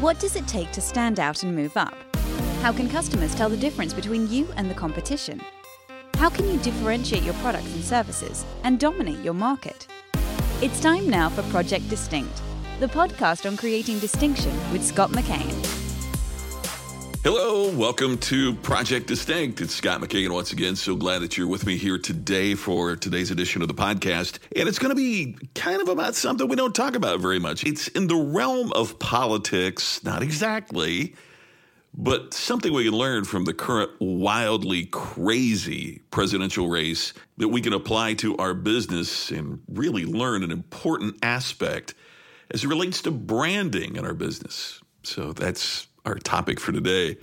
What does it take to stand out and move up? How can customers tell the difference between you and the competition? How can you differentiate your products and services and dominate your market? It's time now for Project Distinct, the podcast on creating distinction with Scott McKain. Hello, welcome to Project Distinct. It's Scott McKain once again. So glad that you're with me here today for today's edition of the podcast. And it's going to be kind of about something we don't talk about very much. It's in the realm of politics, not exactly, but something we can learn from the current wildly crazy presidential race that we can apply to our business and really learn an important aspect as it relates to branding in our business. So that's our topic for today.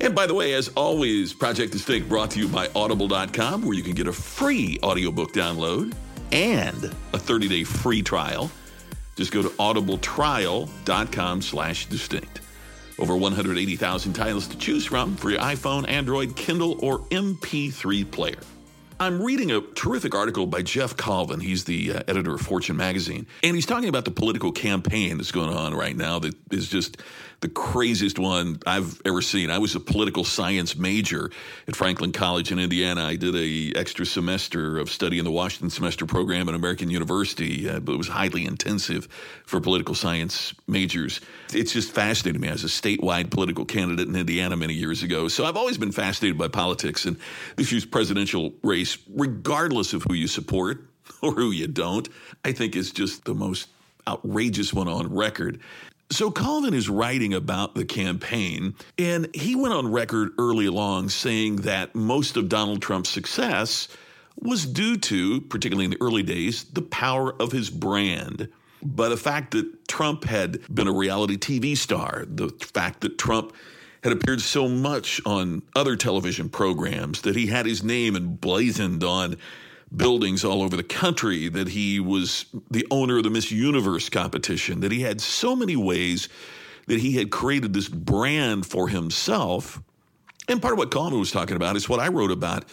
And by the way, as always, Project Distinct brought to you by Audible.com, where you can get a free audiobook download and a 30-day free trial. Just go to audibletrial.com slash distinct. Over 180,000 titles to choose from for your iPhone, Android, Kindle, or MP3 player. I'm reading a terrific article by Geoff Colvin. He's the uh, editor of Fortune magazine. And he's talking about the political campaign that's going on right now that is just the craziest one I've ever seen. I was a political science major at Franklin College in Indiana. I did a extra semester of study in the Washington semester program at American University, uh, but it was highly intensive for political science majors. It's just fascinating me. I was a statewide political candidate in Indiana many years ago. So I've always been fascinated by politics and this year's presidential race, regardless of who you support or who you don't, I think is just the most outrageous one on record. So Colvin is writing about the campaign, and he went on record early along saying that most of Donald Trump's success was due to, particularly in the early days, the power of his brand. But the fact that Trump had been a reality TV star, the fact that Trump had appeared so much on other television programs, that he had his name emblazoned on buildings all over the country, that he was the owner of the Miss Universe competition, that he had so many ways that he had created this brand for himself. And part of what Colvin was talking about is what I wrote about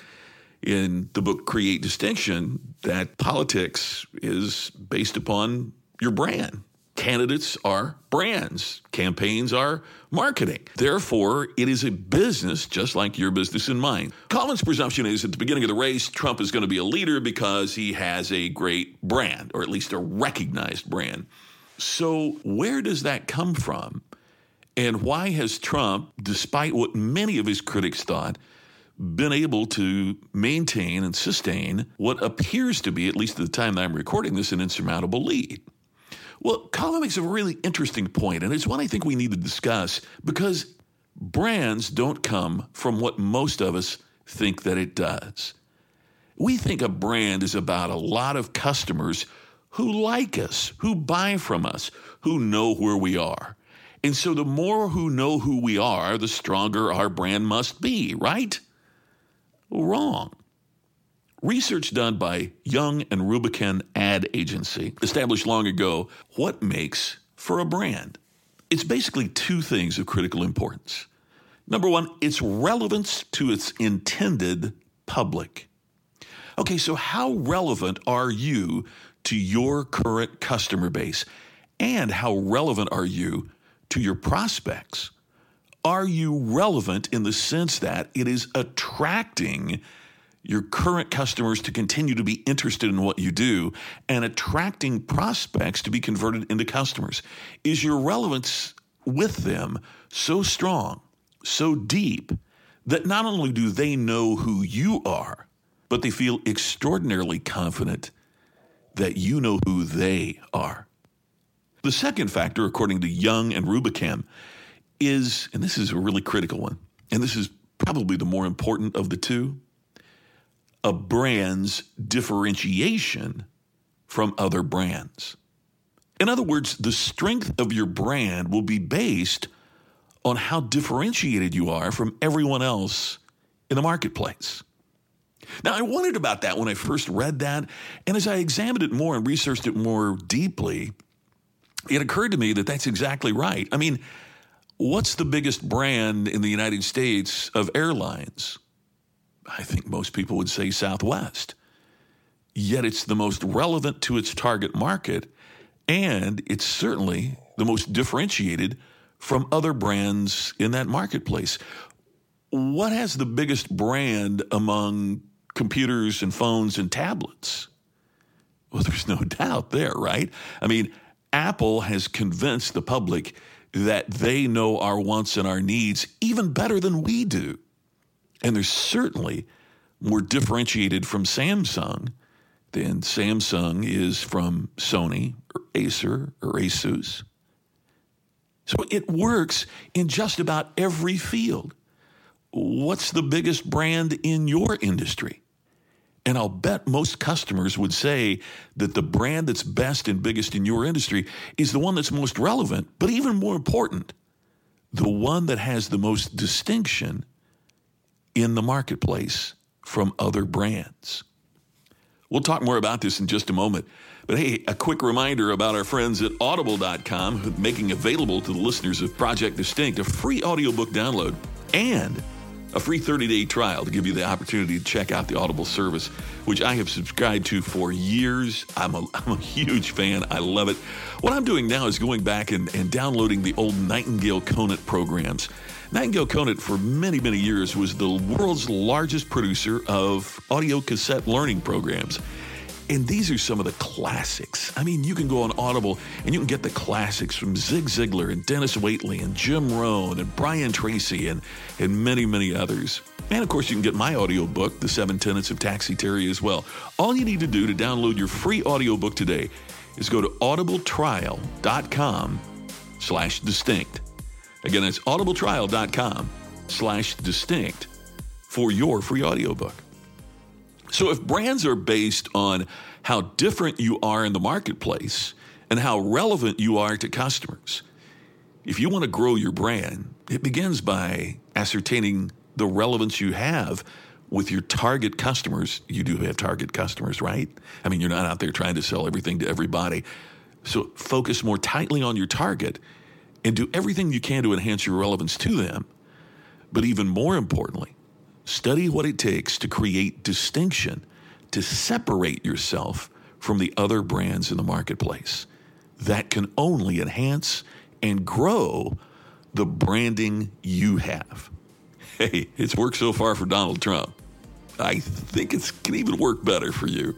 in the book Create Distinction that politics is based upon your brand. Candidates are brands, campaigns are marketing. Therefore, it is a business just like your business and mine. Colvin's presumption is at the beginning of the race, Trump is going to be a leader because he has a great brand, or at least a recognized brand. So, where does that come from? And why has Trump, despite what many of his critics thought, been able to maintain and sustain what appears to be, at least at the time that I'm recording this, an insurmountable lead? Well, Colvin makes a really interesting point, and it's one I think we need to discuss because brands don't come from what most of us think that it does. We think a brand is about a lot of customers who like us, who buy from us, who know where we are. And so the more who know who we are, the stronger our brand must be, right? Wrong. Research done by Young and Rubicam Ad Agency established long ago what makes for a brand. It's basically two things of critical importance. Number one, its relevance to its intended public. Okay, so how relevant are you to your current customer base? And how relevant are you to your prospects? Are you relevant in the sense that it is attracting your current customers to continue to be interested in what you do and attracting prospects to be converted into customers? Is your relevance with them so strong, so deep, that not only do they know who you are, but they feel extraordinarily confident that you know who they are? The second factor, according to Young and Rubicam, is, and this is a really critical one, and this is probably the more important of the two a brand's differentiation from other brands. In other words, the strength of your brand will be based on how differentiated you are from everyone else in the marketplace. Now, I wondered about that when I first read that, and as I examined it more and researched it more deeply, it occurred to me that that's exactly right. I mean, what's the biggest brand in the United States of airlines? I think most people would say Southwest. Yet it's the most relevant to its target market, and it's certainly the most differentiated from other brands in that marketplace. What has the biggest brand among computers and phones and tablets? Well, there's no doubt there, right? I mean, Apple has convinced the public that they know our wants and our needs even better than we do. And they're certainly more differentiated from Samsung than Samsung is from Sony or Acer or Asus. So it works in just about every field. What's the biggest brand in your industry? And I'll bet most customers would say that the brand that's best and biggest in your industry is the one that's most relevant, but even more important, the one that has the most distinction in the marketplace from other brands. We'll talk more about this in just a moment. But hey, a quick reminder about our friends at audible.com making available to the listeners of Project Distinct a free audiobook download and a free 30 day trial to give you the opportunity to check out the Audible service, which I have subscribed to for years. I'm a, I'm a huge fan. I love it. What I'm doing now is going back and, and downloading the old Nightingale Conant programs. Nightingale Conant, for many, many years, was the world's largest producer of audio cassette learning programs. And these are some of the classics. I mean, you can go on Audible and you can get the classics from Zig Ziglar and Dennis Waitley and Jim Rohn and Brian Tracy and, and many, many others. And of course, you can get my audiobook, The Seven Tenets of Taxi Terry, as well. All you need to do to download your free audiobook today is go to audibletrial.com slash distinct. Again, that's audibletrial.com slash distinct for your free audiobook. So if brands are based on how different you are in the marketplace and how relevant you are to customers, if you want to grow your brand, it begins by ascertaining the relevance you have with your target customers. You do have target customers, right? I mean, you're not out there trying to sell everything to everybody. So focus more tightly on your target and do everything you can to enhance your relevance to them. But even more importantly, Study what it takes to create distinction, to separate yourself from the other brands in the marketplace. That can only enhance and grow the branding you have. Hey, it's worked so far for Donald Trump. I think it can even work better for you.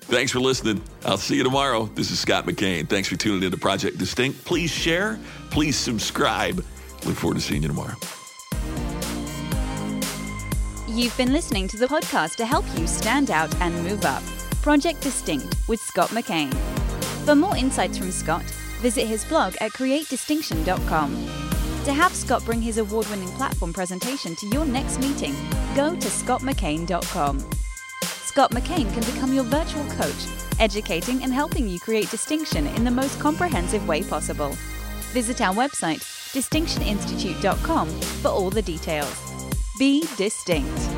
Thanks for listening. I'll see you tomorrow. This is Scott McKain. Thanks for tuning in to Project Distinct. Please share, please subscribe. Look forward to seeing you tomorrow. You've been listening to the podcast to help you stand out and move up. Project Distinct with Scott McKain. For more insights from Scott, visit his blog at createdistinction.com. To have Scott bring his award winning platform presentation to your next meeting, go to scottmckain.com. Scott McKain can become your virtual coach, educating and helping you create distinction in the most comprehensive way possible. Visit our website, distinctioninstitute.com, for all the details. Be distinct.